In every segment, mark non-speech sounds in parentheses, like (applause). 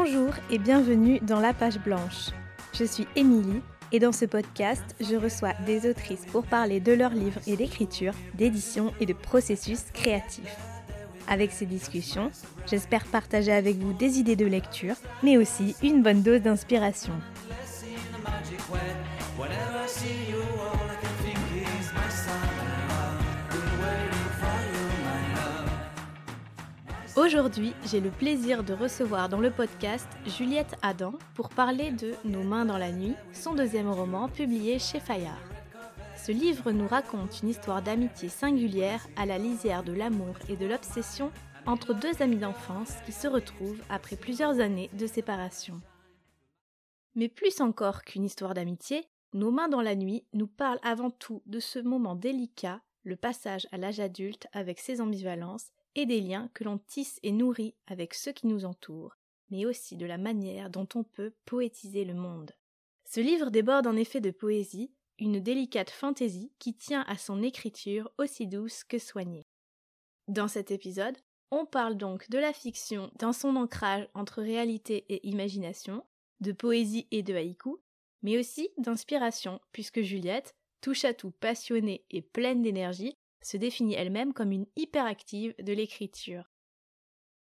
Bonjour et bienvenue dans La Page Blanche. Je suis Émilie et dans ce podcast, je reçois des autrices pour parler de leurs livres et d'écriture, d'édition et de processus créatifs. Avec ces discussions, j'espère partager avec vous des idées de lecture, mais aussi une bonne dose d'inspiration. Aujourd'hui, j'ai le plaisir de recevoir dans le podcast Juliette Adam pour parler de Nos mains dans la nuit, son deuxième roman publié chez Fayard. Ce livre nous raconte une histoire d'amitié singulière à la lisière de l'amour et de l'obsession entre deux amis d'enfance qui se retrouvent après plusieurs années de séparation. Mais plus encore qu'une histoire d'amitié, Nos mains dans la nuit nous parlent avant tout de ce moment délicat, le passage à l'âge adulte avec ses ambivalences et des liens que l'on tisse et nourrit avec ceux qui nous entourent, mais aussi de la manière dont on peut poétiser le monde. Ce livre déborde en effet de poésie, une délicate fantaisie qui tient à son écriture aussi douce que soignée. Dans cet épisode, on parle donc de la fiction dans son ancrage entre réalité et imagination, de poésie et de haïku, mais aussi d'inspiration, puisque Juliette, touche à tout passionnée et pleine d'énergie, se définit elle-même comme une hyperactive de l'écriture.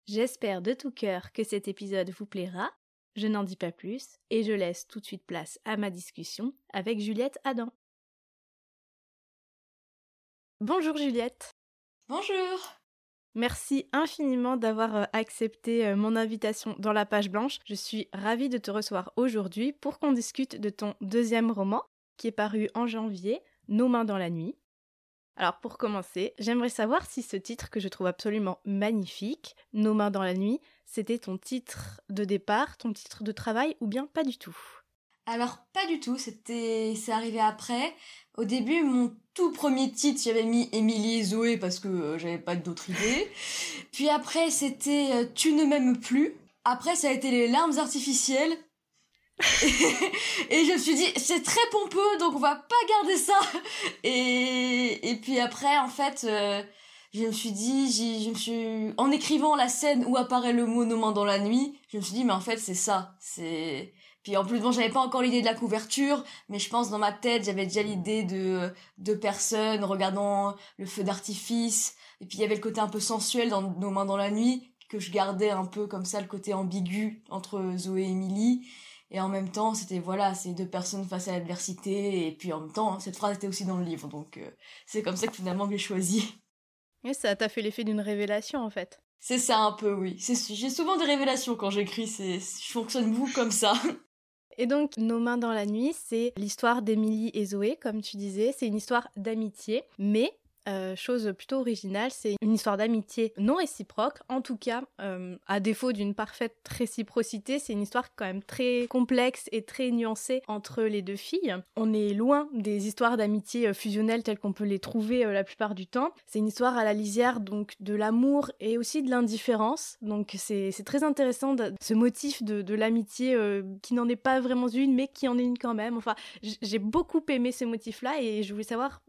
J'espère de tout cœur que cet épisode vous plaira. Je n'en dis pas plus et je laisse tout de suite place à ma discussion avec Juliette Adam. Bonjour Juliette. Bonjour. Merci infiniment d'avoir euh, accepté euh, mon invitation dans la page blanche. Je suis ravie de te recevoir aujourd'hui pour qu'on discute de ton deuxième roman qui est paru en janvier, Nos mains dans la nuit. Alors pour commencer, j'aimerais savoir si ce titre que je trouve absolument magnifique, Nos mains dans la nuit, c'était ton titre de départ, ton titre de travail ou bien pas du tout? Alors pas du tout, c'était c'est arrivé après. Au début, mon tout premier titre, j'avais mis Émilie et Zoé parce que euh, j'avais pas d'autres idées. Puis après, c'était euh, Tu ne m'aimes plus. Après, ça a été les larmes artificielles. (laughs) et je me suis dit c'est très pompeux donc on va pas garder ça. (laughs) Et et puis après en fait euh, je me suis dit je me suis en écrivant la scène où apparaît le mot nommant dans la nuit je me suis dit mais en fait c'est ça c'est puis en plus bon j'avais pas encore l'idée de la couverture mais je pense dans ma tête j'avais déjà l'idée de de personnes regardant le feu d'artifice. Et puis il y avait le côté un peu sensuel dans nos mains dans la nuit que je gardais un peu comme ça le côté ambigu entre Zoé et Emily et en même temps c'était voilà c'est deux personnes face à l'adversité. Et puis en même temps cette phrase était aussi dans le livre. Donc euh, c'est comme ça que finalement j'ai choisi. Et ça t'a fait l'effet d'une révélation en fait. C'est ça un peu oui. J'ai souvent des révélations quand j'écris. C'est je fonctionne beaucoup comme ça. (laughs) Et donc, Nos mains dans la nuit, c'est l'histoire d'Émilie et Zoé, comme tu disais. C'est une histoire d'amitié, mais euh, chose plutôt originale, c'est une histoire d'amitié non réciproque. En tout cas, euh, à défaut d'une parfaite réciprocité, c'est une histoire quand même très complexe et très nuancée entre les deux filles. On est loin des histoires d'amitié euh, fusionnelles telles qu'on peut les trouver la plupart du temps. C'est une histoire à la lisière donc de l'amour et aussi de l'indifférence. Donc c'est très intéressant ce motif de, de l'amitié qui n'en est pas vraiment une mais qui en est une quand même. Enfin, j'ai beaucoup aimé ce motif-là et je voulais savoir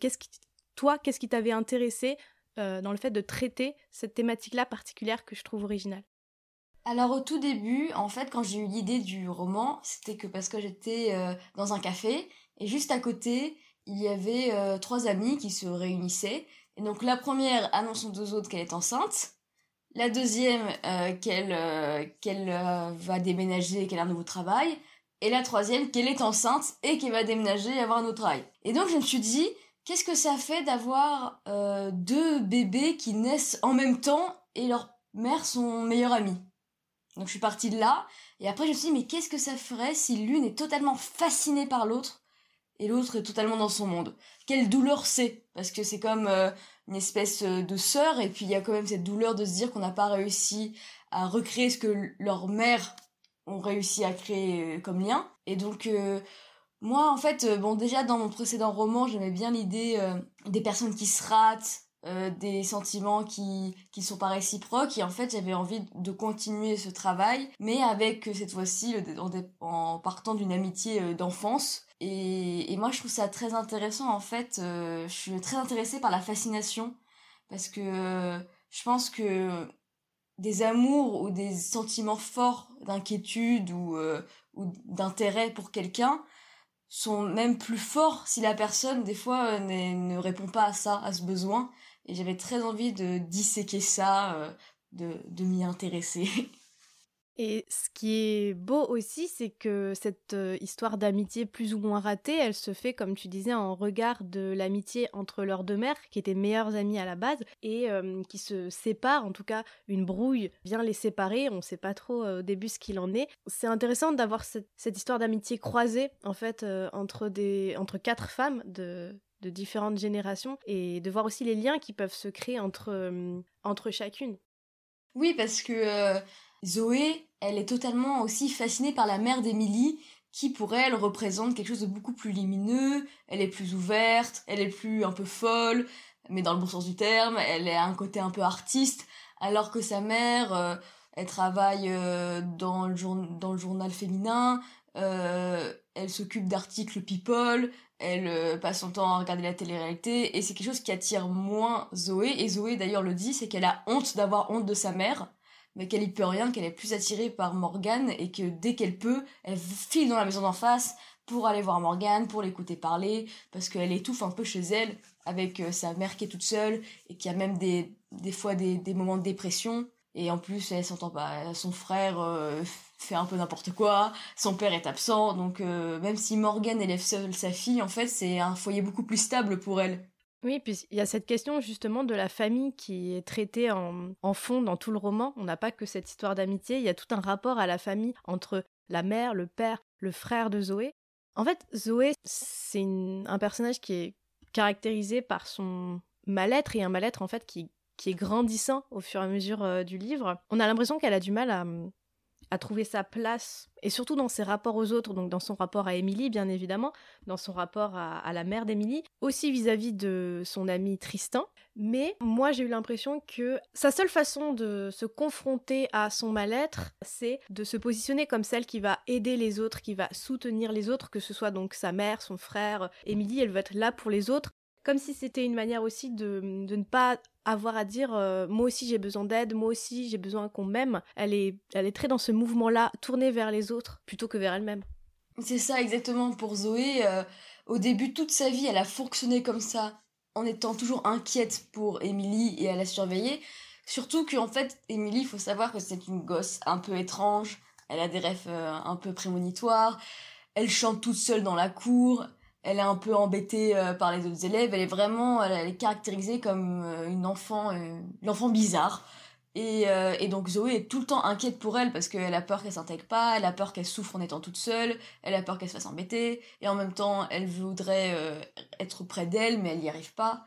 qu'est-ce qui toi, qu'est-ce qui t'avait intéressé euh, dans le fait de traiter cette thématique-là particulière que je trouve originale? Alors au tout début, en fait, quand j'ai eu l'idée du roman, c'était que parce que j'étais euh, dans un café et juste à côté, il y avait euh, trois amies qui se réunissaient. Et donc la première annonce aux deux autres qu'elle est enceinte, la deuxième qu'elle qu'elle va déménager et qu'elle a un nouveau travail, et la troisième qu'elle est enceinte et qu'elle va déménager et avoir un autre travail. Et donc je me suis dit, Qu'est-ce que ça fait d'avoir euh, deux bébés qui naissent en même temps et leur mère sont meilleures amies Donc je suis partie de là et après je me suis dit mais qu'est-ce que ça ferait si l'une est totalement fascinée par l'autre et l'autre est totalement dans son monde? Quelle douleur c'est? Parce que c'est comme euh, une espèce euh, de sœur et puis il y a quand même cette douleur de se dire qu'on n'a pas réussi à recréer ce que leur mère ont réussi à créer comme lien. Et donc moi, en fait, euh, bon, déjà dans mon précédent roman, j'aimais bien l'idée euh, des personnes qui se ratent, euh, des sentiments qui qui sont pas réciproques. Et en fait j'avais envie de continuer ce travail mais avec cette fois-ci en, partant d'une amitié d'enfance. Et, moi je trouve ça très intéressant en fait je suis très intéressée par la fascination. Parce que je pense que des amours ou des sentiments forts d'inquiétude ou, ou d'intérêt pour quelqu'un sont même plus forts si la personne des fois ne répond pas à ça, à ce besoin. Et j'avais très envie de disséquer ça, de, de m'y intéresser. (laughs) Et ce qui est beau aussi, c'est que cette euh, histoire d'amitié plus ou moins ratée, elle se fait, comme tu disais, en regard de l'amitié entre leurs deux mères, qui étaient meilleures amies à la base, et qui se séparent, en tout cas, une brouille vient les séparer, on ne sait pas trop au début ce qu'il en est. C'est intéressant d'avoir cette, histoire d'amitié croisée, en fait, entre, quatre femmes de, différentes générations, et de voir aussi les liens qui peuvent se créer entre chacune. Oui, parce que Zoé, elle est totalement aussi fascinée par la mère d'Émilie, qui pour elle représente quelque chose de beaucoup plus lumineux, elle est plus ouverte, elle est plus un peu folle, mais dans le bon sens du terme, elle a un côté un peu artiste, alors que sa mère, euh, elle travaille euh, dans, le journal féminin, euh, elle s'occupe d'articles people, elle passe son temps à regarder la télé-réalité, et c'est quelque chose qui attire moins Zoé, et Zoé d'ailleurs le dit, c'est qu'elle a honte d'avoir honte de sa mère, mais qu'elle y peut rien, qu'elle est plus attirée par Morgane et que dès qu'elle peut, elle file dans la maison d'en face pour aller voir Morgane, pour l'écouter parler, parce qu'elle étouffe un peu chez elle avec euh, sa mère qui est toute seule et qui a même des, des fois des, des moments de dépression. Et en plus, elle s'entend pas. Son frère euh, fait un peu n'importe quoi, son père est absent, donc euh, même si Morgane élève seule sa fille, en fait, c'est un foyer beaucoup plus stable pour elle. Oui, puis il y a cette question justement de la famille qui est traitée en, fond dans tout le roman. On n'a pas que cette histoire d'amitié, il y a tout un rapport à la famille entre la mère, le père, le frère de Zoé. En fait, Zoé, c'est un personnage qui est caractérisé par son mal-être et un mal-être en fait qui, est grandissant au fur et à mesure euh, du livre. On a l'impression qu'elle a du mal à, à trouver sa place, et surtout dans ses rapports aux autres, donc dans son rapport à Émilie, bien évidemment, dans son rapport à, la mère d'Émilie, aussi vis-à-vis de son ami Tristan. Mais moi, j'ai eu l'impression que sa seule façon de se confronter à son mal-être, c'est de se positionner comme celle qui va aider les autres, qui va soutenir les autres, que ce soit donc sa mère, son frère, Émilie, elle veut être là pour les autres, comme si c'était une manière aussi de, de ne pas avoir à dire euh, moi aussi j'ai besoin d'aide, moi aussi j'ai besoin qu'on m'aime. Elle est, elle est très dans ce mouvement-là, tournée vers les autres plutôt que vers elle-même. C'est ça exactement pour Zoé. Euh, au début, toute sa vie, elle a fonctionné comme ça, en étant toujours inquiète pour Émilie et à la surveiller. Surtout qu'en fait, Émilie, il faut savoir que c'est une gosse un peu étrange. Elle a des rêves euh, un peu prémonitoires. Elle chante toute seule dans la cour elle est un peu embêtée euh, par les autres élèves. Elle est vraiment, elle, est caractérisée comme euh, une enfant, euh, l'enfant bizarre. Et, donc Zoé est tout le temps inquiète pour elle parce qu'elle a peur qu'elle s'intègre pas, elle a peur qu'elle souffre en étant toute seule, elle a peur qu'elle se fasse embêter, et en même temps elle voudrait être près d'elle mais elle n'y arrive pas.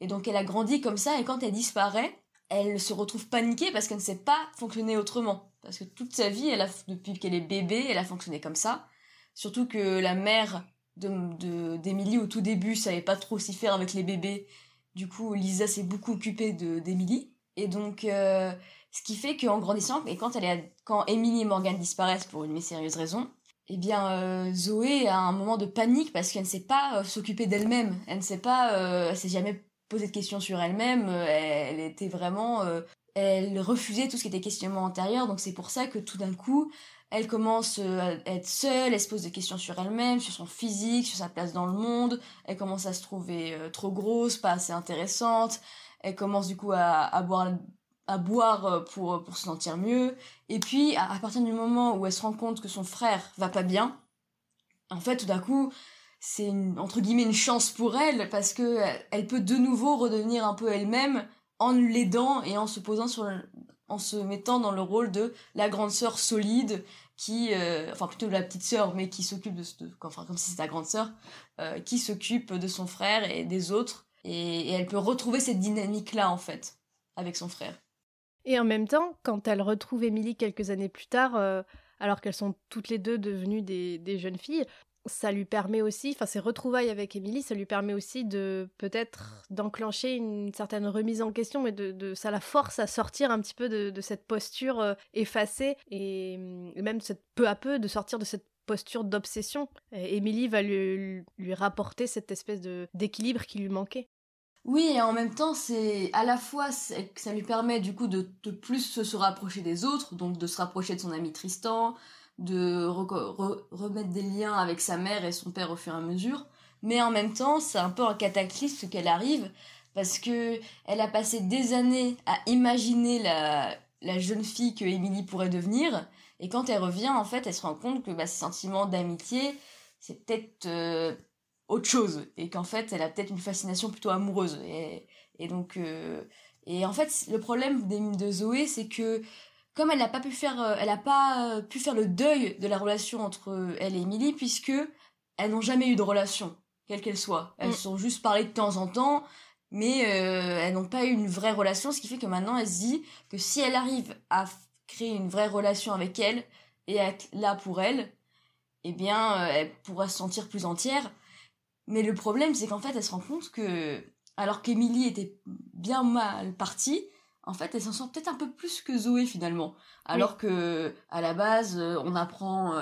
Et donc elle a grandi comme ça et quand elle disparaît, elle se retrouve paniquée parce qu'elle ne sait pas fonctionner autrement. Parce que toute sa vie, elle a, depuis qu'elle est bébé, elle a fonctionné comme ça. Surtout que la mère d'Emilie de, au tout début savait pas trop s'y faire avec les bébés. Du coup, Lisa s'est beaucoup occupée d'Emilie. Et donc, euh, ce qui fait qu'en grandissant, et quand, elle est, quand Emily et Morgan disparaissent pour une mystérieuse raison, eh bien, euh, Zoé a un moment de panique parce qu'elle ne sait pas euh, s'occuper d'elle-même. Elle ne sait pas, elle s'est jamais posé de questions sur elle-même. Elle, était vraiment, elle refusait tout ce qui était questionnement antérieur. Donc c'est pour ça que tout d'un coup, elle commence euh, à être seule, elle se pose des questions sur elle-même, sur son physique, sur sa place dans le monde, elle commence à se trouver euh, trop grosse, pas assez intéressante, elle commence du coup à, boire à boire euh, pour, pour se sentir mieux. Et puis, à, partir du moment où elle se rend compte que son frère va pas bien, en fait, tout d'un coup, c'est entre guillemets une chance pour elle parce que elle peut de nouveau redevenir un peu elle-même en l'aidant et en se posant sur en se mettant dans le rôle de la grande sœur solide qui euh, enfin plutôt la petite sœur mais qui s'occupe de, enfin comme si c'était la grande sœur euh, qui s'occupe de son frère et des autres. Et, elle peut retrouver cette dynamique là en fait avec son frère. Et en même temps quand elle retrouve Émilie quelques années plus tard euh, alors qu'elles sont toutes les deux devenues des jeunes filles ça lui permet aussi, enfin ses retrouvailles avec Émilie, ça lui permet aussi de peut-être d'enclencher une certaine remise en question, mais de, ça la force à sortir un petit peu de, cette posture euh, effacée et, même peu à peu de sortir de cette posture d'obsession. Émilie va lui, lui rapporter cette espèce d'équilibre qui lui manquait. Oui, et en même temps, c'est à la fois ça lui permet du coup de, de, plus se rapprocher des autres, donc de se rapprocher de son ami Tristan, de remettre des liens avec sa mère et son père au fur et à mesure. Mais en même temps, c'est un peu un cataclysme qu'elle arrive parce que elle a passé des années à imaginer la, la jeune fille que Émilie pourrait devenir. Et quand elle revient, en fait, elle se rend compte que bah, ce sentiment d'amitié, c'est peut-être euh, autre chose. Et qu'en fait, elle a peut-être une fascination plutôt amoureuse. Et, et donc, euh, et en fait, le problème de Zoé, c'est que comme elle n'a pas pu faire, euh, elle a pas pu faire le deuil de la relation entre elle et Émilie, puisque elles n'ont jamais eu de relation, quelle qu'elle soit. Elles mm. sont juste parlé de temps en temps mais euh, elles n'ont pas eu une vraie relation, ce qui fait que maintenant elle se dit que si elle arrive à créer une vraie relation avec elle et être là pour elle, eh bien euh, elle pourra se sentir plus entière. Mais le problème c'est qu'en fait elle se rend compte que alors qu'Emily était bien mal partie, en fait elle s'en sort peut-être un peu plus que Zoé finalement. Alors que à la base euh, on apprend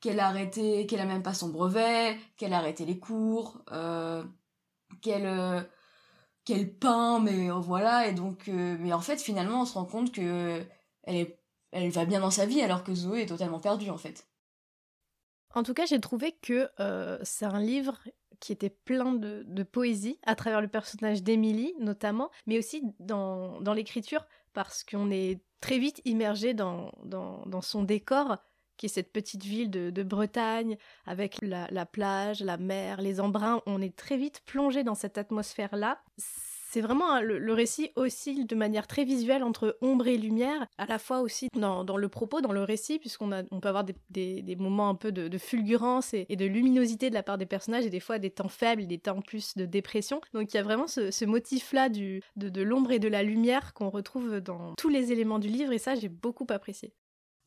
qu'elle a arrêté, qu'elle a même pas son brevet, qu'elle a arrêté les cours, qu'elle qu'elle peint, mais euh, voilà, et donc, euh, mais en fait, finalement, on se rend compte que elle, est, elle va bien dans sa vie, alors que Zoé est totalement perdue, en fait. En tout cas, j'ai trouvé que euh, c'est un livre qui était plein de, de poésie, à travers le personnage d'Émilie, notamment, mais aussi dans, dans l'écriture, parce qu'on est très vite immergé dans, dans, dans son décor, qui est cette petite ville de, Bretagne, avec la, plage, la mer, les embruns. On est très vite plongé dans cette atmosphère-là. C'est vraiment le, récit oscille de manière très visuelle entre ombre et lumière, à la fois aussi dans, le propos, dans le récit, puisqu'on on peut avoir des, moments un peu de, fulgurance et, de luminosité de la part des personnages, et des fois des temps faibles, des temps plus de dépression. Donc il y a vraiment ce, motif-là de, de l'ombre et de la lumière qu'on retrouve dans tous les éléments du livre, et ça j'ai beaucoup apprécié.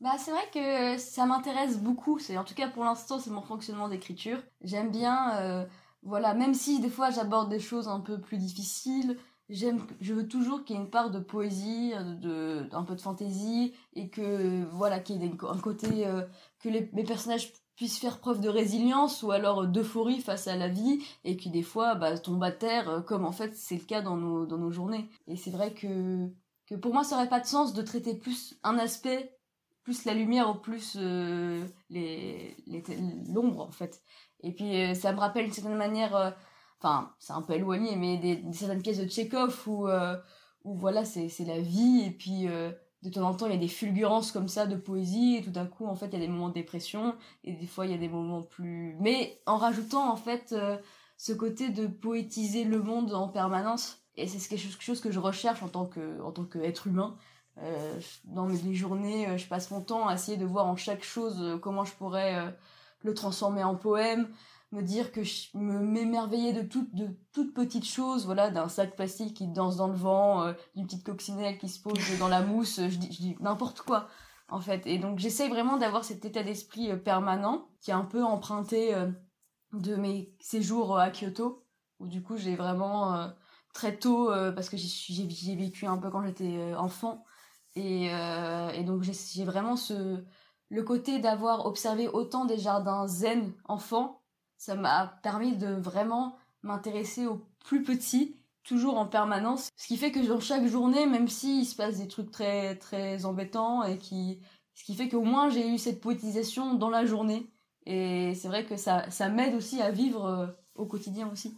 Bah c'est vrai que ça m'intéresse beaucoup. C'est en tout cas pour l'instant c'est mon fonctionnement d'écriture. J'aime bien, euh, voilà, même si des fois j'aborde des choses un peu plus difficiles, j'aime, je veux toujours qu'il y ait une part de poésie, de, un peu de fantaisie et que voilà qu'il y ait un côté euh, que les, mes personnages puissent faire preuve de résilience ou alors d'euphorie face à la vie et qui des fois bah, tombent à terre euh, comme en fait c'est le cas dans nos dans nos journées. Et c'est vrai que que pour moi ça aurait pas de sens de traiter plus un aspect plus la lumière ou plus euh, les, l'ombre en fait. Et puis euh, ça me rappelle d'une certaine manière, euh, enfin c'est un peu éloigné, mais des, certaines pièces de Tchekhov où, où voilà c'est, la vie. Et puis de temps en temps il y a des fulgurances comme ça de poésie. Et tout d'un coup en fait il y a des moments de dépression. Et des fois il y a des moments plus... Mais en rajoutant en fait ce côté de poétiser le monde en permanence. Et c'est quelque chose que je recherche en tant que en tant qu'être humain. Euh, dans mes journées, euh, je passe mon temps à essayer de voir en chaque chose euh, comment je pourrais le transformer en poème, me dire que je me m'émerveiller de toutes de toutes petites choses, voilà, d'un sac plastique qui danse dans le vent, d'une petite coccinelle qui se pose dans la mousse, je dis, je dis n'importe quoi en fait. Et donc j'essaye vraiment d'avoir cet état d'esprit permanent qui est un peu emprunté de mes séjours à Kyoto où du coup j'ai vraiment très tôt parce que j'ai vécu un peu quand j'étais enfant et, euh, et donc j'ai vraiment ce le côté d'avoir observé autant des jardins zen enfants, ça m'a permis de vraiment m'intéresser aux plus petits toujours en permanence. Ce qui fait que dans chaque journée, même s'il se passe des trucs très très embêtants et qui ce qui fait qu'au moins j'ai eu cette poétisation dans la journée. Et c'est vrai que ça, ça m'aide aussi à vivre euh, au quotidien aussi.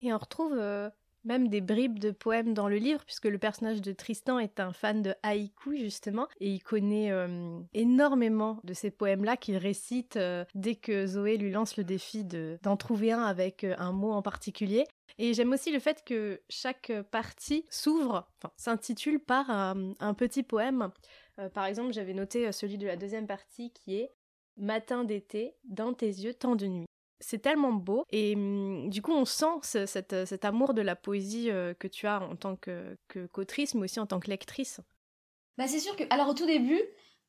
Et on retrouve euh, même des bribes de poèmes dans le livre, puisque le personnage de Tristan est un fan de haïku, justement, et il connaît euh, énormément de ces poèmes-là qu'il récite euh, dès que Zoé lui lance le défi d'en trouver un avec euh, un mot en particulier. Et j'aime aussi le fait que chaque partie s'ouvre, enfin, s'intitule par un, petit poème. par exemple, j'avais noté celui de la deuxième partie qui est Matin d'été, dans tes yeux, tant de nuit c'est tellement beau et hum, du coup on sent cet, amour de la poésie euh, que tu as en tant que qu'autrice mais aussi en tant que lectrice. Bah c'est sûr que alors au tout début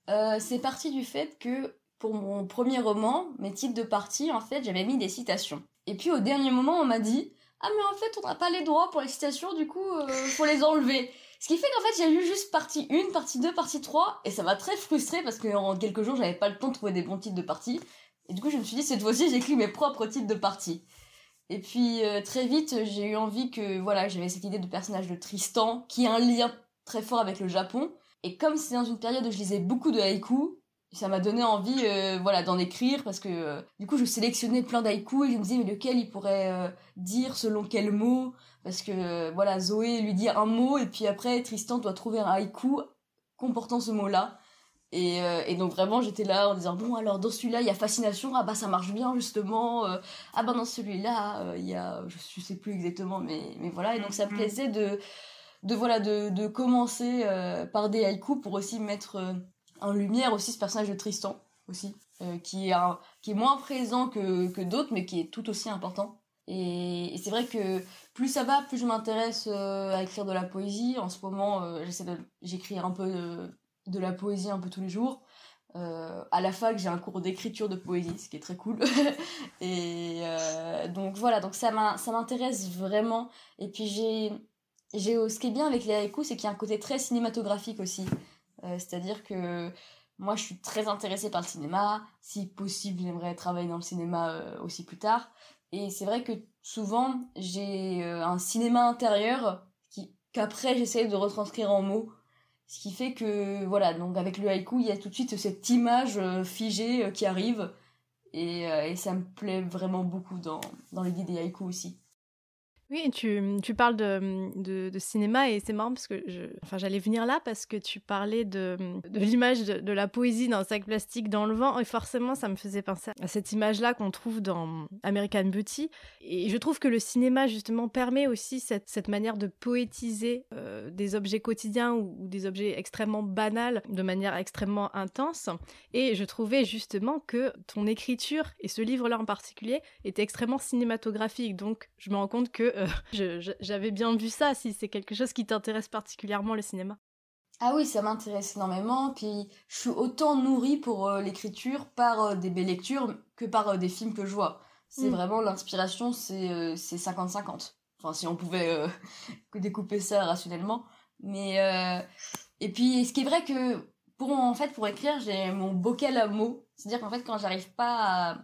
euh, c'est parti du fait que pour mon premier roman mes titres de partie en fait j'avais mis des citations. Et puis au dernier moment on m'a dit ah mais en fait on n'a pas les droits pour les citations du coup euh, faut les enlever ce qui fait qu'en fait j'ai lu juste partie 1, partie 2, partie 3 et ça m'a très frustrée parce que en quelques jours j'avais pas le temps de trouver des bons titres de partie et du coup, je me suis dit, cette fois-ci, j'écris mes propres titres de partie. Et puis très vite, j'ai eu envie que voilà, j'avais cette idée de personnage de Tristan qui a un lien très fort avec le Japon. Et comme c'est dans une période où je lisais beaucoup de haïkus, ça m'a donné envie euh, voilà d'en écrire parce que euh, du coup je sélectionnais plein d'haïkus et je me disais mais lequel il pourrait euh, dire selon quel mot? Parce que voilà Zoé lui dit un mot et puis après Tristan doit trouver un haïku comportant ce mot là et, et donc vraiment j'étais là en disant bon alors dans celui-là il y a fascination ah bah ça marche bien justement ah bah dans celui-là il y a je, sais plus exactement mais mais voilà et donc ça me mm-hmm. plaisait de de voilà de, de commencer par des haïkus pour aussi mettre en lumière aussi ce personnage de Tristan aussi, euh, qui, est qui est moins présent que, que d'autres, mais qui est tout aussi important. Et, c'est vrai que plus ça va, plus je m'intéresse euh, à écrire de la poésie. En ce moment, euh, j'essaie de j'écris un peu de, la poésie un peu tous les jours. à la fac, j'ai un cours d'écriture de poésie, ce qui est très cool. (laughs) et donc voilà, donc ça m'intéresse vraiment. Et puis j'ai j'ai ce qui est bien avec les haïkus, c'est qu'il y a un côté très cinématographique aussi. Euh, c'est-à-dire que moi, je suis très intéressée par le cinéma. Si possible, j'aimerais travailler dans le cinéma euh, aussi plus tard. Et c'est vrai que souvent, j'ai euh, un cinéma intérieur qui qu'après j'essaie de retranscrire en mots. Ce qui fait que, voilà, donc avec le haïku, il y a tout de suite cette image figée qui arrive. Et, et, ça me plaît vraiment beaucoup dans, dans l'idée des haïkus aussi. Oui, tu, tu parles de, de, cinéma et c'est marrant parce que enfin, j'allais venir là parce que tu parlais de, de l'image de, la poésie dans un sac plastique dans le vent et forcément ça me faisait penser à cette image-là qu'on trouve dans American Beauty. Et je trouve que le cinéma justement permet aussi cette, cette manière de poétiser euh, des objets quotidiens ou, ou, des objets extrêmement banals de manière extrêmement intense. Et je trouvais justement que ton écriture et ce livre-là en particulier était extrêmement cinématographique. Donc je me rends compte que euh, (laughs) j'avais bien vu ça, si c'est quelque chose qui t'intéresse particulièrement, le cinéma. Ah oui, ça m'intéresse énormément. Puis je suis autant nourrie pour euh, l'écriture par euh, des belles lectures que par des films que je vois. C'est mm. vraiment l'inspiration, c'est 50-50. Enfin, si on pouvait (laughs) découper ça rationnellement. Mais et puis, ce qui est vrai que pour en fait pour écrire, j'ai mon bocal à mots. C'est-à-dire qu'en fait, quand j'arrive pas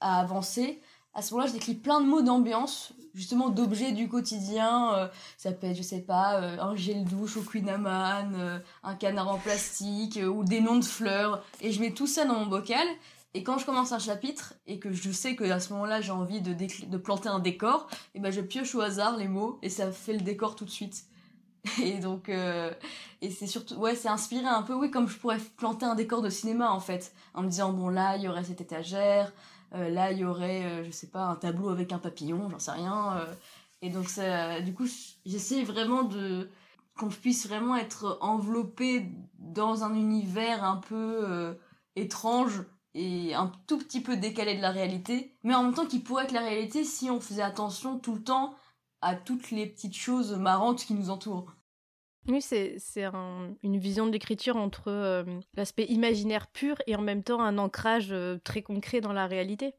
à avancer, à ce moment-là, j'écris plein de mots d'ambiance, justement d'objets du quotidien. Euh, ça peut être, je sais pas, euh, un gel douche au Queen Amman, euh, un canard en plastique ou des noms de fleurs. Et je mets tout ça dans mon bocal. Et quand je commence un chapitre et que je sais que à ce moment-là j'ai envie de, planter un décor, et ben je pioche au hasard les mots et ça fait le décor tout de suite. (laughs) Et donc, et c'est surtout, ouais, c'est inspiré un peu, oui, comme je pourrais planter un décor de cinéma en fait, en me disant bon là il y aurait cette étagère, euh, là, il y aurait, euh, je sais pas, un tableau avec un papillon, j'en sais rien. Euh. et donc, ça, du coup, j'essaie vraiment de qu'on puisse vraiment être enveloppé dans un univers un peu étrange et un tout petit peu décalé de la réalité, mais en même temps qui pourrait être la réalité si on faisait attention tout le temps à toutes les petites choses marrantes qui nous entourent. Oui, c'est une vision de l'écriture entre euh, l'aspect imaginaire pur et en même temps un ancrage euh, très concret dans la réalité.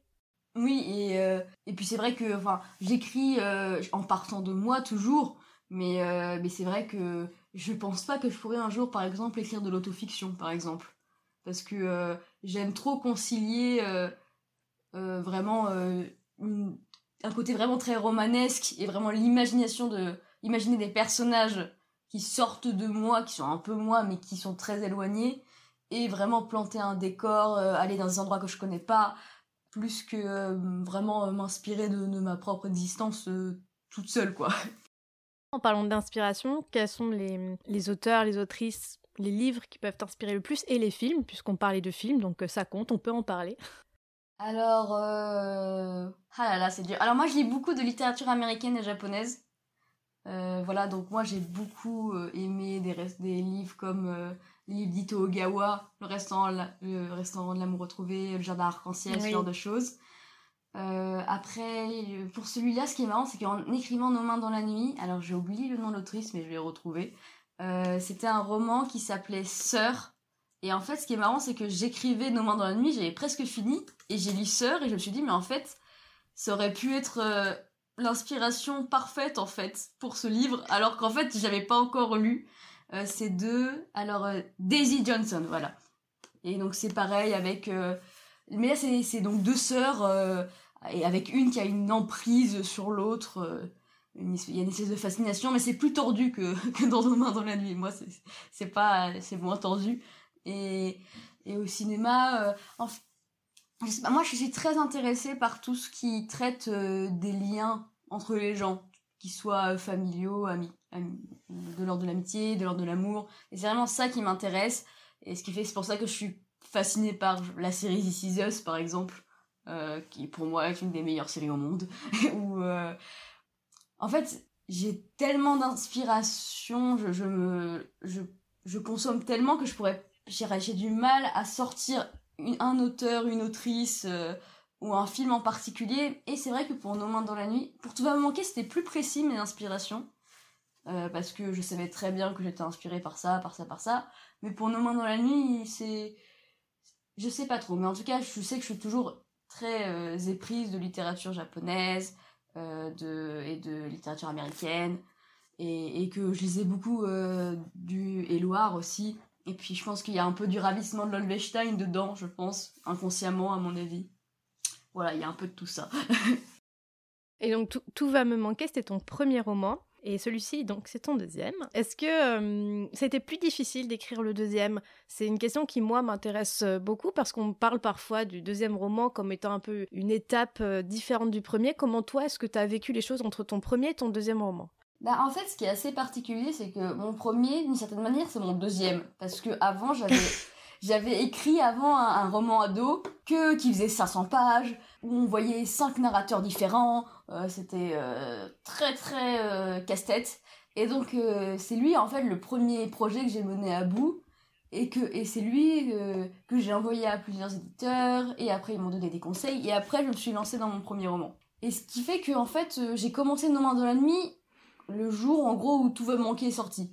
Oui, et, euh, et puis c'est vrai que enfin, j'écris en partant de moi toujours, mais, mais c'est vrai que je pense pas que je pourrais un jour, par exemple, écrire de l'autofiction, par exemple. Parce que j'aime trop concilier vraiment un côté vraiment très romanesque et vraiment l'imagination de imaginer des personnages qui sortent de moi, qui sont un peu moi, mais qui sont très éloignés, et vraiment planter un décor, euh, aller dans des endroits que je connais pas, plus que euh, vraiment euh, m'inspirer de, ma propre existence toute seule, quoi. (laughs) En parlant d'inspiration, quels sont les, les, auteurs, les autrices, les livres qui peuvent t'inspirer le plus, et les films, puisqu'on parlait de films, donc ça compte, on peut en parler. Alors, ah là là, c'est dur. Alors moi, je lis beaucoup de littérature américaine et japonaise. Euh, voilà, donc moi j'ai beaucoup euh, aimé des, des livres comme euh, les livres d'Ito Ogawa, le restaurant, le restaurant de l'amour retrouvé, le jardin arc-en-ciel, ce genre de choses. après, pour celui-là, ce qui est marrant, c'est qu'en écrivant Nos mains dans la nuit, alors j'ai oublié le nom de l'autrice, mais je vais le retrouver. C'était un roman qui s'appelait Sœur. Et en fait, ce qui est marrant, c'est que j'écrivais Nos mains dans la nuit, j'avais presque fini, et j'ai lu Sœur, et je me suis dit, mais en fait, ça aurait pu être l'inspiration parfaite en fait pour ce livre, alors qu'en fait j'avais pas encore lu euh, ces deux. Alors euh, Daisy Johnson, voilà. Et donc c'est pareil avec, euh, mais là c'est donc deux sœurs et avec une qui a une emprise sur l'autre. Euh, il y a une espèce de fascination, mais c'est plus tordu que, (laughs) que dans Nos mains dans la nuit. Moi, c'est pas, c'est moins tordu. Et, et au cinéma, euh, moi, je suis très intéressée par tout ce qui traite euh, des liens entre les gens, qu'ils soient familiaux, amis, de l'ordre de l'amitié, de l'ordre de l'amour. Et c'est vraiment ça qui m'intéresse. Et ce qui fait, c'est pour ça que je suis fascinée par la série This Is Us, par exemple, euh, qui pour moi est une des meilleures séries au monde. (laughs) euh, en fait, j'ai tellement d'inspiration, je, je, me, je, je, consomme tellement que je pourrais, j'ai du mal à sortir un auteur, une autrice euh, ou un film en particulier. Et c'est vrai que pour Nos mains dans la nuit, pour Tout va me manquer, c'était plus précis mes inspirations. parce que je savais très bien que j'étais inspirée par ça, par ça, par ça. Mais pour Nos mains dans la nuit, c'est je sais pas trop, mais en tout cas, je sais que je suis toujours très euh, éprise de littérature japonaise euh, de, et de littérature américaine, et, que je lisais beaucoup euh, du Éloire aussi. Et puis je pense qu'il y a un peu du ravissement de l'Olvestein dedans, je pense, inconsciemment à mon avis. Voilà, il y a un peu de tout ça. et donc tout, va me manquer, c'était ton premier roman. Et celui-ci, donc, c'est ton deuxième. Est-ce que euh, c'était plus difficile d'écrire le deuxième? C'est une question qui, moi, m'intéresse euh, beaucoup parce qu'on parle parfois du deuxième roman comme étant un peu une étape euh, différente du premier. Comment, toi, est-ce que tu as vécu les choses entre ton premier et ton deuxième roman? Bah, en fait, ce qui est assez particulier, c'est que mon premier, d'une certaine manière, c'est mon deuxième. Parce que avant, j'avais (laughs) J'avais écrit avant un, roman ado que qui faisait 500 pages où on voyait cinq narrateurs différents. Euh, c'était euh, très très euh, casse-tête. Et donc c'est lui en fait le premier projet que j'ai mené à bout et que et c'est lui que j'ai envoyé à plusieurs éditeurs et après ils m'ont donné des conseils et après je me suis lancée dans mon premier roman. Et ce qui fait que en fait j'ai commencé Nos mains dans la nuit le jour en gros où tout va manquer est sorti.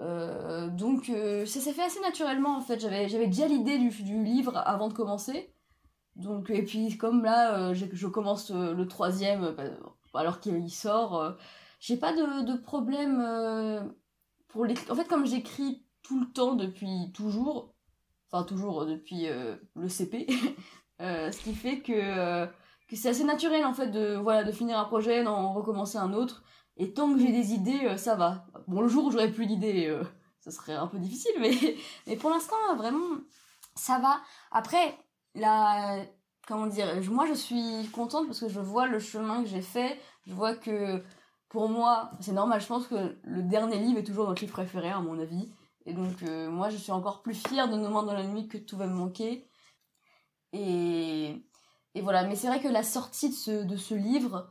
Euh, donc euh, ça s'est fait assez naturellement en fait. J'avais j'avais déjà l'idée du, du, livre avant de commencer. Donc et puis comme là euh, je commence le troisième bah, alors qu'il sort, j'ai pas de, de problème pour les. En fait comme j'écris tout le temps depuis toujours, enfin toujours depuis le CP, (laughs) ce qui fait que que c'est assez naturel en fait de voilà de finir un projet, d'en recommencer un autre. Et tant que j'ai des idées, euh, ça va. Bon, le jour où j'aurais plus d'idées, euh, ça serait un peu difficile, mais, (laughs) pour l'instant, vraiment, ça va. Après, la, comment dire, moi je suis contente parce que je vois le chemin que j'ai fait. Je vois que pour moi, c'est normal, je pense que le dernier livre est toujours notre livre préféré, à mon avis. Et donc, euh, moi, je suis encore plus fière de mains dans la nuit que tout va me manquer. Et, et voilà, mais c'est vrai que la sortie ce, de ce livre,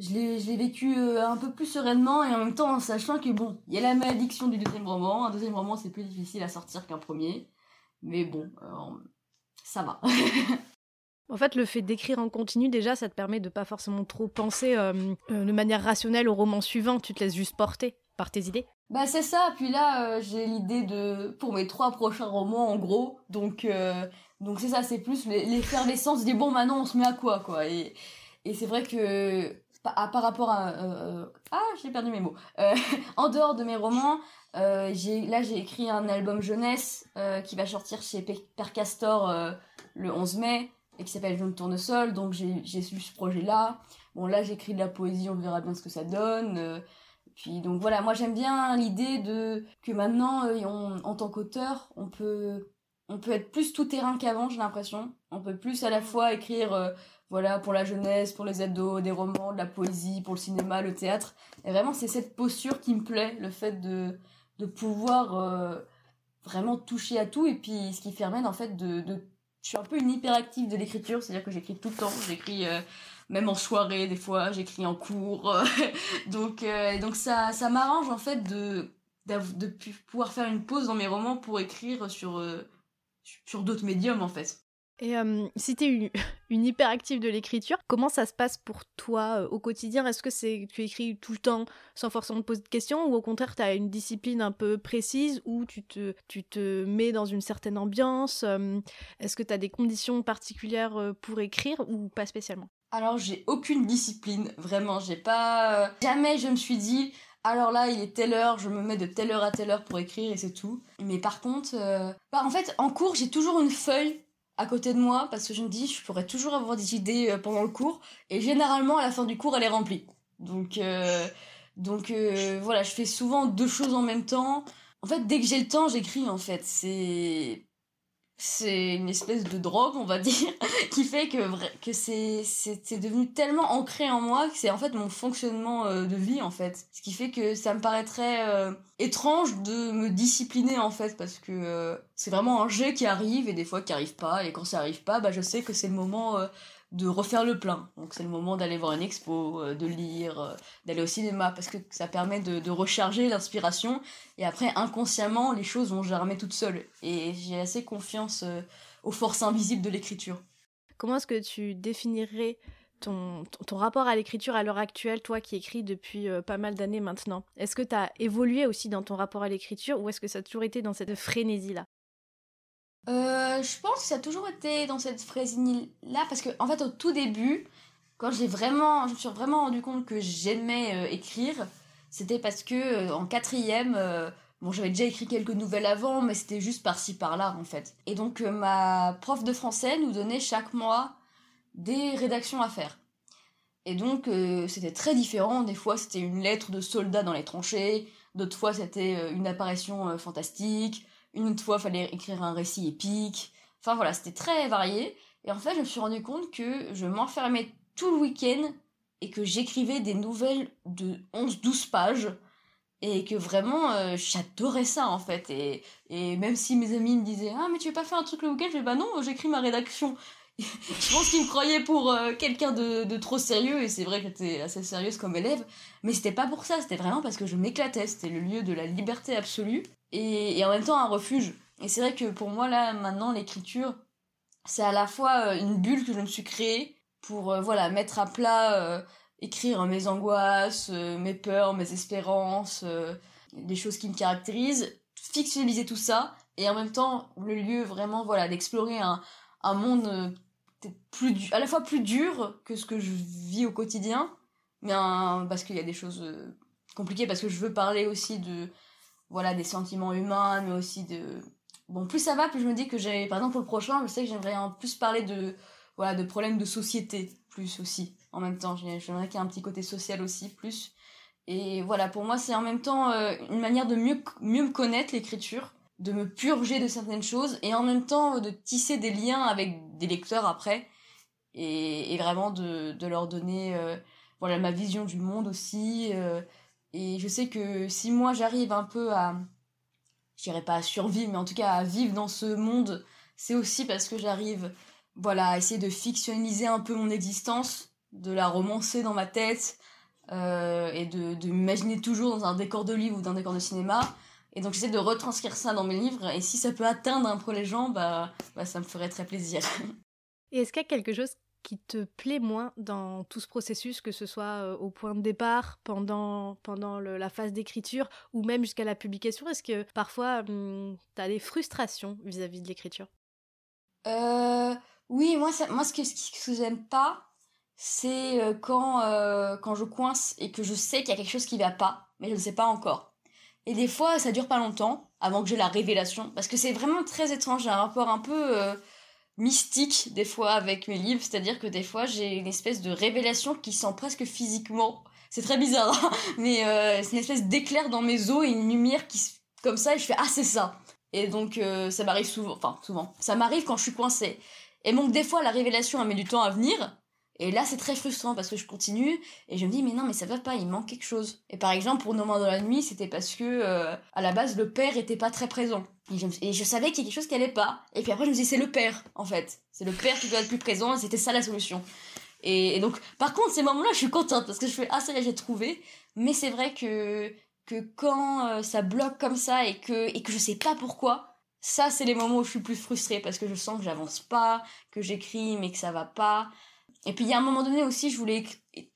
je l'ai vécu euh, un peu plus sereinement et en même temps en sachant que bon, il y a la malédiction du deuxième roman. Un deuxième roman, c'est plus difficile à sortir qu'un premier. Mais bon, euh, ça va. (laughs) En fait, le fait d'écrire en continu, déjà, ça te permet de pas forcément trop penser euh, de manière rationnelle au roman suivant. Tu te laisses juste porter par tes idées. Bah c'est ça. Puis là, j'ai l'idée de pour mes trois prochains romans, en gros. Donc donc c'est ça. C'est plus l'effervescence des bon maintenant on se met à quoi quoi. Et et c'est vrai que par, par rapport à euh, euh, ah j'ai perdu mes mots. Euh, (laughs) en dehors de mes romans j'ai là j'ai écrit un album jeunesse qui va sortir chez Père Castor le 11 mai et qui s'appelle Jaune Tournesol donc j'ai j'ai eu ce projet là bon là j'écris de la poésie on verra bien ce que ça donne puis donc voilà moi j'aime bien l'idée de que maintenant on, en tant qu'auteur on peut on peut être plus tout terrain qu'avant j'ai l'impression. On peut plus à la fois écrire voilà, pour la jeunesse, pour les ados, des romans, de la poésie, pour le cinéma, le théâtre. Et vraiment, c'est cette posture qui me plaît, le fait de, de pouvoir euh, vraiment toucher à tout. Et puis, ce qui permet, en fait, de. Je suis un peu une hyperactive de l'écriture, c'est-à-dire que j'écris tout le temps. J'écris euh, même en soirée, des fois, j'écris en cours. (laughs) donc, euh, donc ça, ça m'arrange, en fait, de, de pouvoir faire une pause dans mes romans pour écrire sur, sur d'autres médiums, en fait. Et euh, si tu es une, une, hyperactive de l'écriture, comment ça se passe pour toi euh, au quotidien? Est-ce que c'est tu écris tout le temps sans forcément te poser de questions ou au contraire tu as une discipline un peu précise où tu te, tu te mets dans une certaine ambiance euh, Est-ce que tu as des conditions particulières pour écrire ou pas spécialement? Alors j'ai aucune discipline, vraiment, j'ai pas jamais je me suis dit alors là, il est telle heure, je me mets de telle heure à telle heure pour écrire et c'est tout. Mais par contre, bah, en fait, en cours, j'ai toujours une feuille à côté de moi parce que je me dis je pourrais toujours avoir des idées euh, pendant le cours et généralement à la fin du cours elle est remplie. Donc euh, donc euh, voilà, je fais souvent deux choses en même temps. En fait, dès que j'ai le temps, j'écris en fait. C'est c'est une espèce de drogue, on va dire, (laughs) qui fait que, que c'est, devenu tellement ancré en moi que c'est en fait mon fonctionnement euh, de vie, en fait. Ce qui fait que ça me paraîtrait euh, étrange de me discipliner, en fait, parce que euh, c'est vraiment un jeu qui arrive et des fois qui arrive pas. Et quand ça arrive pas, bah, je sais que c'est le moment de refaire le plein. Donc c'est le moment d'aller voir une expo, euh, de lire, euh, d'aller au cinéma, parce que ça permet de, recharger l'inspiration. Et après, inconsciemment, les choses vont germer toutes seules. Et j'ai assez confiance euh, aux forces invisibles de l'écriture. Comment est-ce que tu définirais ton, ton, rapport à l'écriture à l'heure actuelle, toi qui écris depuis pas mal d'années maintenant? Est-ce que tu as évolué aussi dans ton rapport à l'écriture ou est-ce que ça a toujours été dans cette frénésie-là? Euh, je pense que ça a toujours été dans cette frénésie-là, parce que en fait, au tout début, quand j'ai vraiment, je me suis vraiment rendu compte que j'aimais euh, écrire, c'était parce que euh, en quatrième, bon, j'avais déjà écrit quelques nouvelles avant, mais c'était juste par-ci par-là en fait. Et donc ma prof de français nous donnait chaque mois des rédactions à faire. Et donc c'était très différent. Des fois c'était une lettre de soldat dans les tranchées, d'autres fois c'était une apparition fantastique une autre fois, fallait écrire un récit épique. Enfin voilà, c'était très varié. Et en fait, je me suis rendu compte que je m'enfermais tout le week-end et que j'écrivais des nouvelles de 11-12 pages. Et que vraiment euh, j'adorais ça en fait. Et, et même si mes amis me disaient ah mais tu veux pas faire un truc le week-end? Je dis bah non j'écris ma rédaction (laughs) je pense qu'ils me croyaient pour euh, quelqu'un de, de, trop sérieux. Et c'est vrai que j'étais assez sérieuse comme élève. Mais c'était pas pour ça. C'était vraiment parce que je m'éclatais. C'était le lieu de la liberté absolue et, en même temps un refuge. Et c'est vrai que pour moi, là, maintenant, l'écriture, c'est à la fois euh, une bulle que je me suis créée pour, euh, voilà, mettre à plat, euh, écrire mes angoisses, mes peurs, mes espérances, les choses qui me caractérisent, fictionnaliser tout ça, et en même temps, le lieu vraiment, voilà, d'explorer un, un monde plus à la fois plus dur que ce que je vis au quotidien, mais parce qu'il y a des choses compliquées, parce que je veux parler aussi de voilà des sentiments humains mais aussi de bon plus ça va plus je me dis que j'ai par exemple pour le prochain je sais que j'aimerais en plus parler de voilà de problèmes de société plus aussi en même temps. J'aimerais qu'il y ait un petit côté social aussi plus. Et voilà pour moi c'est en même temps euh, une manière de mieux mieux me connaître l'écriture de me purger de certaines choses et en même temps de tisser des liens avec des lecteurs après et, vraiment de, de leur donner euh, voilà ma vision du monde aussi euh, et je sais que si moi j'arrive un peu à, je dirais pas à survivre, mais en tout cas à vivre dans ce monde, c'est aussi parce que j'arrive, voilà, à essayer de fictionnaliser un peu mon existence, de la romancer dans ma tête, euh, et de, m'imaginer toujours dans un décor de livre ou d'un décor de cinéma. Et donc j'essaie de retranscrire ça dans mes livres, et si ça peut atteindre un peu les gens, bah ça me ferait très plaisir. (laughs) Et est-ce qu'il y a quelque chose qui te plaît moins dans tout ce processus, que ce soit euh, au point de départ, pendant, pendant la phase d'écriture ou même jusqu'à la publication Est-ce que parfois hum, tu as des frustrations vis-à-vis de l'écriture? Euh, Oui, moi, moi ce que, ce que j'aime pas, c'est euh, quand, quand je coince et que je sais qu'il y a quelque chose qui va pas, mais je ne sais pas encore. Et des fois, ça dure pas longtemps avant que j'ai la révélation, parce que c'est vraiment très étrange, j'ai un rapport un peu mystique des fois avec mes livres, c'est-à-dire que des fois j'ai une espèce de révélation qui sent presque physiquement. C'est très bizarre, hein, mais euh, c'est une espèce d'éclair dans mes os et une lumière qui comme ça et je fais ah c'est ça. Et donc euh, ça m'arrive souvent, enfin souvent, ça m'arrive quand je suis coincée. Et donc des fois la révélation a mis du temps à venir, et là, c'est très frustrant parce que je continue et je me dis, mais non, mais ça va pas, il manque quelque chose. Et par exemple, pour Nos mains dans la nuit, c'était parce que, euh, à la base, le père était pas très présent. Et je, savais qu'il y a quelque chose qui allait pas. Et puis après, je me dis, c'est le père, en fait. C'est le père qui doit être plus présent et c'était ça la solution. Et, donc, par contre, ces moments-là, je suis contente parce que je fais, ah, ça y est, j'ai trouvé. Mais c'est vrai que, que quand euh, ça bloque comme ça et que, et que je sais pas pourquoi, ça, c'est les moments où je suis plus frustrée parce que je sens que j'avance pas, que j'écris mais que ça va pas. Et puis il y a un moment donné aussi, je voulais,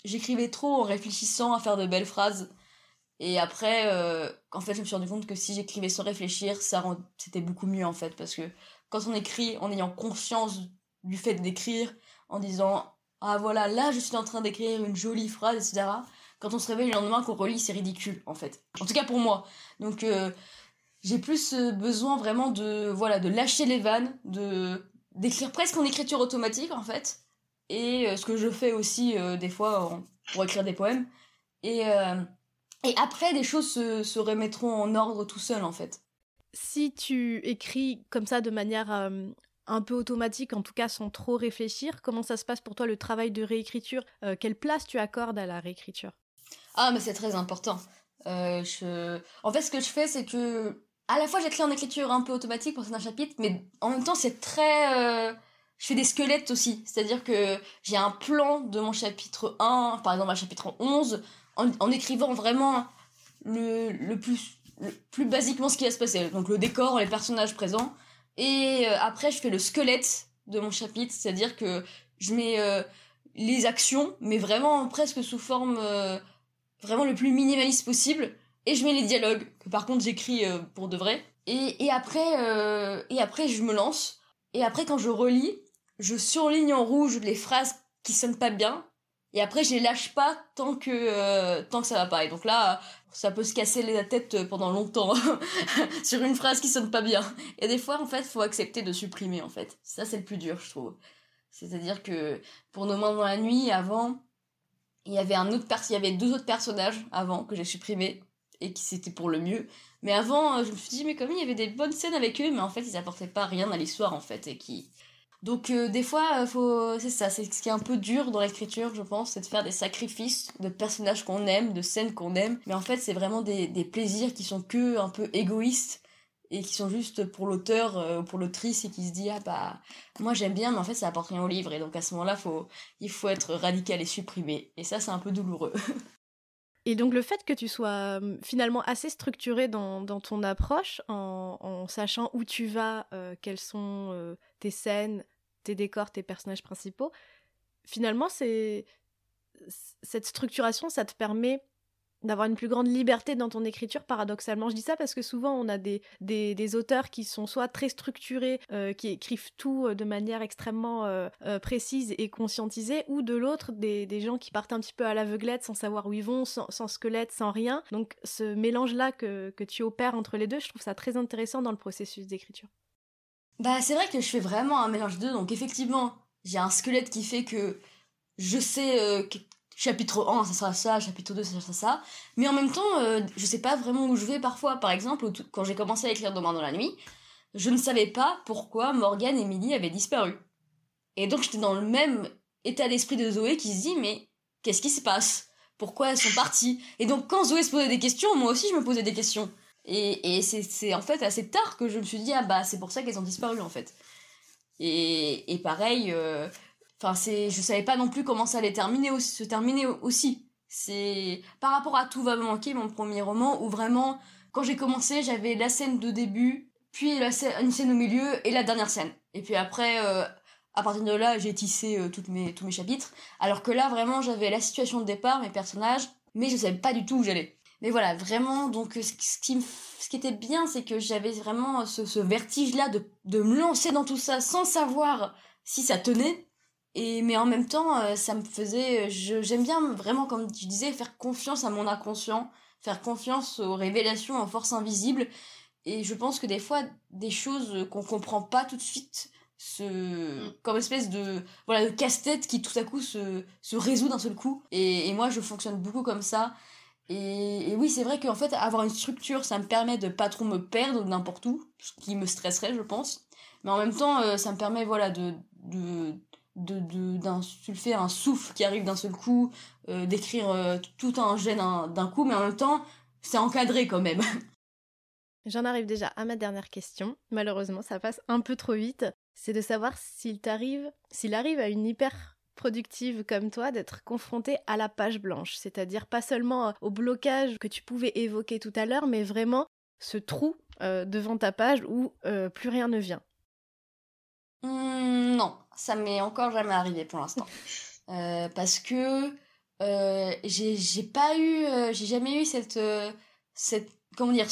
j'écrivais trop en réfléchissant à faire de belles phrases. Et après, euh, en fait, je me suis rendu compte que si j'écrivais sans réfléchir, ça c'était beaucoup mieux en fait, parce que quand on écrit en ayant conscience du fait d'écrire, en disant ah voilà, là je suis en train d'écrire une jolie phrase, etc. Quand on se réveille le lendemain qu'on relit, c'est ridicule en fait. En tout cas pour moi. Donc euh, j'ai plus euh, besoin vraiment de voilà de lâcher les vannes, de d'écrire presque en écriture automatique en fait. Et ce que je fais aussi des fois pour écrire des poèmes. Et, et après, des choses se, se remettront en ordre tout seul en fait si tu écris comme ça de manière euh, un peu automatique, en tout cas sans trop réfléchir, comment ça se passe pour toi le travail de réécriture? Euh, Quelle place tu accordes à la réécriture? Ah, mais c'est très important. Euh, je... En fait, ce que je fais, c'est que à la fois j'écris en écriture un peu automatique pour certains chapitres, mais en même temps, c'est très. Je fais des squelettes aussi. C'est-à-dire que j'ai un plan de mon chapitre 1, par exemple, un chapitre 11, en, écrivant vraiment le, le plus plus basiquement ce qui va se passer. Donc le décor, les personnages présents. Et euh, après, je fais le squelette de mon chapitre, c'est-à-dire que je mets euh, les actions, mais vraiment presque sous forme euh, vraiment le plus minimaliste possible. Et je mets les dialogues, que par contre j'écris pour de vrai. Et, et après, et après, je me lance. Et après, quand je relis, je surligne en rouge les phrases qui sonnent pas bien et après je les lâche pas tant que euh, tant que ça va pas. Et donc là ça peut se casser la tête pendant longtemps (laughs) sur une phrase qui sonne pas bien. Et des fois en fait faut accepter de supprimer en fait. Ça c'est le plus dur je trouve. C'est à dire que pour nos mains dans la nuit avant il y avait un autre avait deux autres personnages avant que j'ai supprimé et qui c'était pour le mieux. Mais avant je me suis dit mais comme il y avait des bonnes scènes avec eux mais en fait ils apportaient pas rien à l'histoire en fait et qui donc euh, des fois, euh, faut... c'est ça, c'est ce qui est un peu dur dans l'écriture, je pense, c'est de faire des sacrifices de personnages qu'on aime, de scènes qu'on aime. Mais en fait, c'est vraiment des, des, plaisirs qui sont que un peu égoïstes et qui sont juste pour l'auteur euh, ou pour l'autrice et qui se dit ah bah moi j'aime bien mais en fait ça apporte rien au livre et donc à ce moment-là faut il faut être radical et supprimer et ça c'est un peu douloureux. (laughs) Et donc le fait que tu sois finalement assez structuré dans, dans ton approche, en, en, sachant où tu vas, quelles sont tes scènes, tes décors, tes personnages principaux, finalement, c'est cette structuration, ça te permet d'avoir une plus grande liberté dans ton écriture, paradoxalement. Je dis ça parce que souvent on a des, des, auteurs qui sont soit très structurés, euh, qui écrivent tout euh, de manière extrêmement euh, précise et conscientisée, ou de l'autre, des, des, gens qui partent un petit peu à l'aveuglette sans savoir où ils vont, sans, sans squelette, sans rien. Donc ce mélange-là que, que tu opères entre les deux, je trouve ça très intéressant dans le processus d'écriture. Bah, c'est vrai que je fais vraiment un mélange de deux. Donc, effectivement, j'ai un squelette qui fait que je sais euh, chapitre 1, ça sera ça, chapitre 2, ça sera ça. Mais en même temps, euh, je sais pas vraiment où je vais parfois. Par exemple, quand j'ai commencé à écrire Demain dans la nuit, je ne savais pas pourquoi Morgane et Millie avaient disparu. Et donc, j'étais dans le même état d'esprit de Zoé qui se dit, mais qu'est-ce qui se passe? Pourquoi elles sont parties? Et donc, quand Zoé se posait des questions, moi aussi je me posais des questions. Et, c'est en fait assez tard que je me suis dit, ah bah c'est pour ça qu'elles ont disparu en fait. Et, et pareil, euh, enfin c'est, je savais pas non plus comment ça allait terminer aussi, se terminer aussi. C'est par rapport à Tout va me manquer, mon premier roman, où vraiment, quand j'ai commencé, j'avais la scène de début, puis la scène, une scène au milieu et la dernière scène. Et puis après, euh, à partir de là, j'ai tissé euh, tous mes chapitres. Alors que là, vraiment, j'avais la situation de départ, mes personnages, mais je savais pas du tout où j'allais. Mais voilà, vraiment, donc ce qui, ce qui était bien, c'est que j'avais vraiment ce, ce vertige-là de, de me lancer dans tout ça sans savoir si ça tenait. Et, mais en même temps, euh, ça me faisait. J'aime bien vraiment, comme tu disais, faire confiance à mon inconscient, faire confiance aux révélations, aux forces invisibles. Et je pense que des fois, des choses qu'on comprend pas tout de suite, se mm. comme espèce de voilà de casse-tête qui tout à coup se, se résout d'un seul coup et, et moi je fonctionne beaucoup comme ça et, oui, c'est vrai qu'en fait, avoir une structure, ça me permet de pas trop me perdre n'importe où, ce qui me stresserait, je pense. Mais en même temps, euh, ça me permet, voilà, de, de, de, d'insulfer un souffle qui arrive d'un seul coup, euh, d'écrire euh, tout un gène d'un coup, mais en même temps, c'est encadré quand même. (laughs) J'en arrive déjà à ma dernière question. Malheureusement, ça passe un peu trop vite. C'est de savoir s'il t'arrive, s'il arrive à une hyper productive comme toi d'être confrontée à la page blanche, c'est-à-dire pas seulement euh, au blocage que tu pouvais évoquer tout à l'heure, mais vraiment ce trou euh, devant ta page où euh, plus rien ne vient. Mmh, non, ça m'est encore jamais arrivé pour l'instant. (laughs) parce que j'ai pas eu, j'ai jamais eu cette, cette comment dire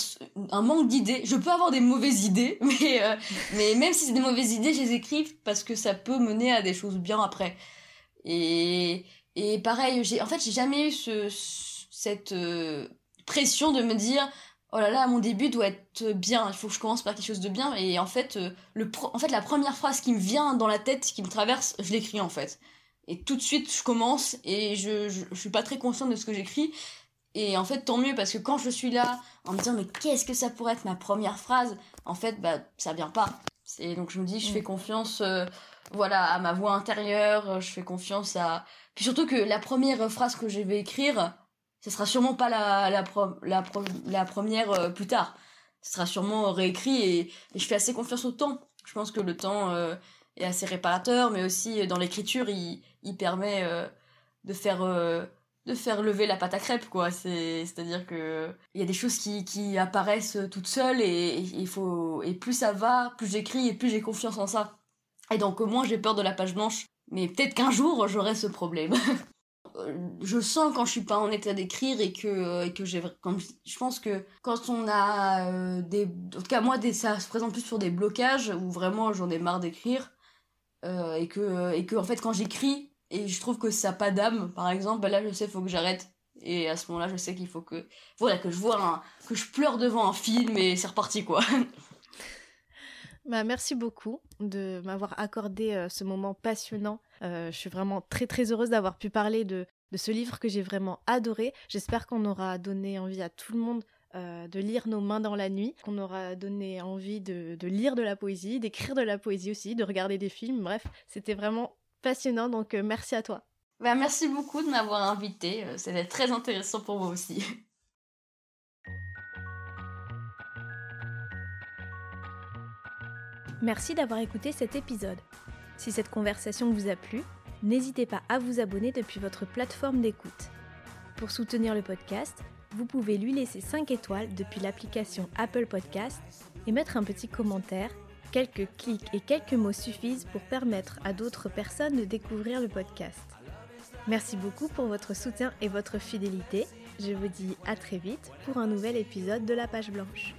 un manque d'idées je peux avoir des mauvaises idées (laughs) mais mais même si c'est des mauvaises idées je les écris parce que ça peut mener à des choses bien après et, et pareil, j'ai, en fait, j'ai jamais eu ce, cette euh, pression de me dire, oh là là, mon début doit être bien, il faut que je commence par quelque chose de bien. Et en fait, euh, le en fait, la première phrase qui me vient dans la tête, qui me traverse, je l'écris en fait. Et tout de suite, je commence et je, je, suis pas très consciente de ce que j'écris. Et en fait, tant mieux parce que quand je suis là en me disant mais qu'est-ce que ça pourrait être ma première phrase, en fait, bah ça vient pas. Et donc je me dis, je fais mm. confiance, euh, voilà, à ma voix intérieure, je fais confiance à. Puis surtout que la première phrase que je vais écrire, ce sera sûrement pas la, la, la, la première euh, plus tard. Ce sera sûrement réécrit et, je fais assez confiance au temps. Je pense que le temps euh, est assez réparateur, mais aussi euh, dans l'écriture, il, il permet de faire de faire lever la pâte à crêpes quoi. C'est c'est à dire que il y a des choses qui qui apparaissent toutes seules et il faut et plus ça va plus j'écris et plus j'ai confiance en ça. Et donc au moins j'ai peur de la page blanche. Mais peut-être qu'un jour j'aurai ce problème. (laughs) Euh, je sens quand je suis pas en état d'écrire et que euh, et que j'ai je pense que quand on a euh, des en tout cas moi des, ça se présente plus sur des blocages où vraiment j'en ai marre d'écrire et que et que en fait quand j'écris et je trouve que ça n'a pas d'âme par exemple bah là je sais faut que j'arrête et à ce moment-là je sais qu'il faut que voilà que je vois que je pleure devant un film et c'est reparti quoi (laughs) Bah, merci beaucoup de m'avoir accordé ce moment passionnant. je suis vraiment très très heureuse d'avoir pu parler de, de ce livre que j'ai vraiment adoré. J'espère qu'on aura donné envie à tout le monde de lire Nos mains dans la nuit, qu'on aura donné envie de, de lire de la poésie, d'écrire de la poésie aussi, de regarder des films. Bref, c'était vraiment passionnant, donc merci à toi. Bah, merci beaucoup de m'avoir invité, c'était très intéressant pour moi aussi. (laughs) Merci d'avoir écouté cet épisode. Si cette conversation vous a plu, n'hésitez pas à vous abonner depuis votre plateforme d'écoute. Pour soutenir le podcast, vous pouvez lui laisser 5 étoiles depuis l'application Apple Podcast et mettre un petit commentaire. Quelques clics et quelques mots suffisent pour permettre à d'autres personnes de découvrir le podcast. Merci beaucoup pour votre soutien et votre fidélité. Je vous dis à très vite pour un nouvel épisode de La Page Blanche.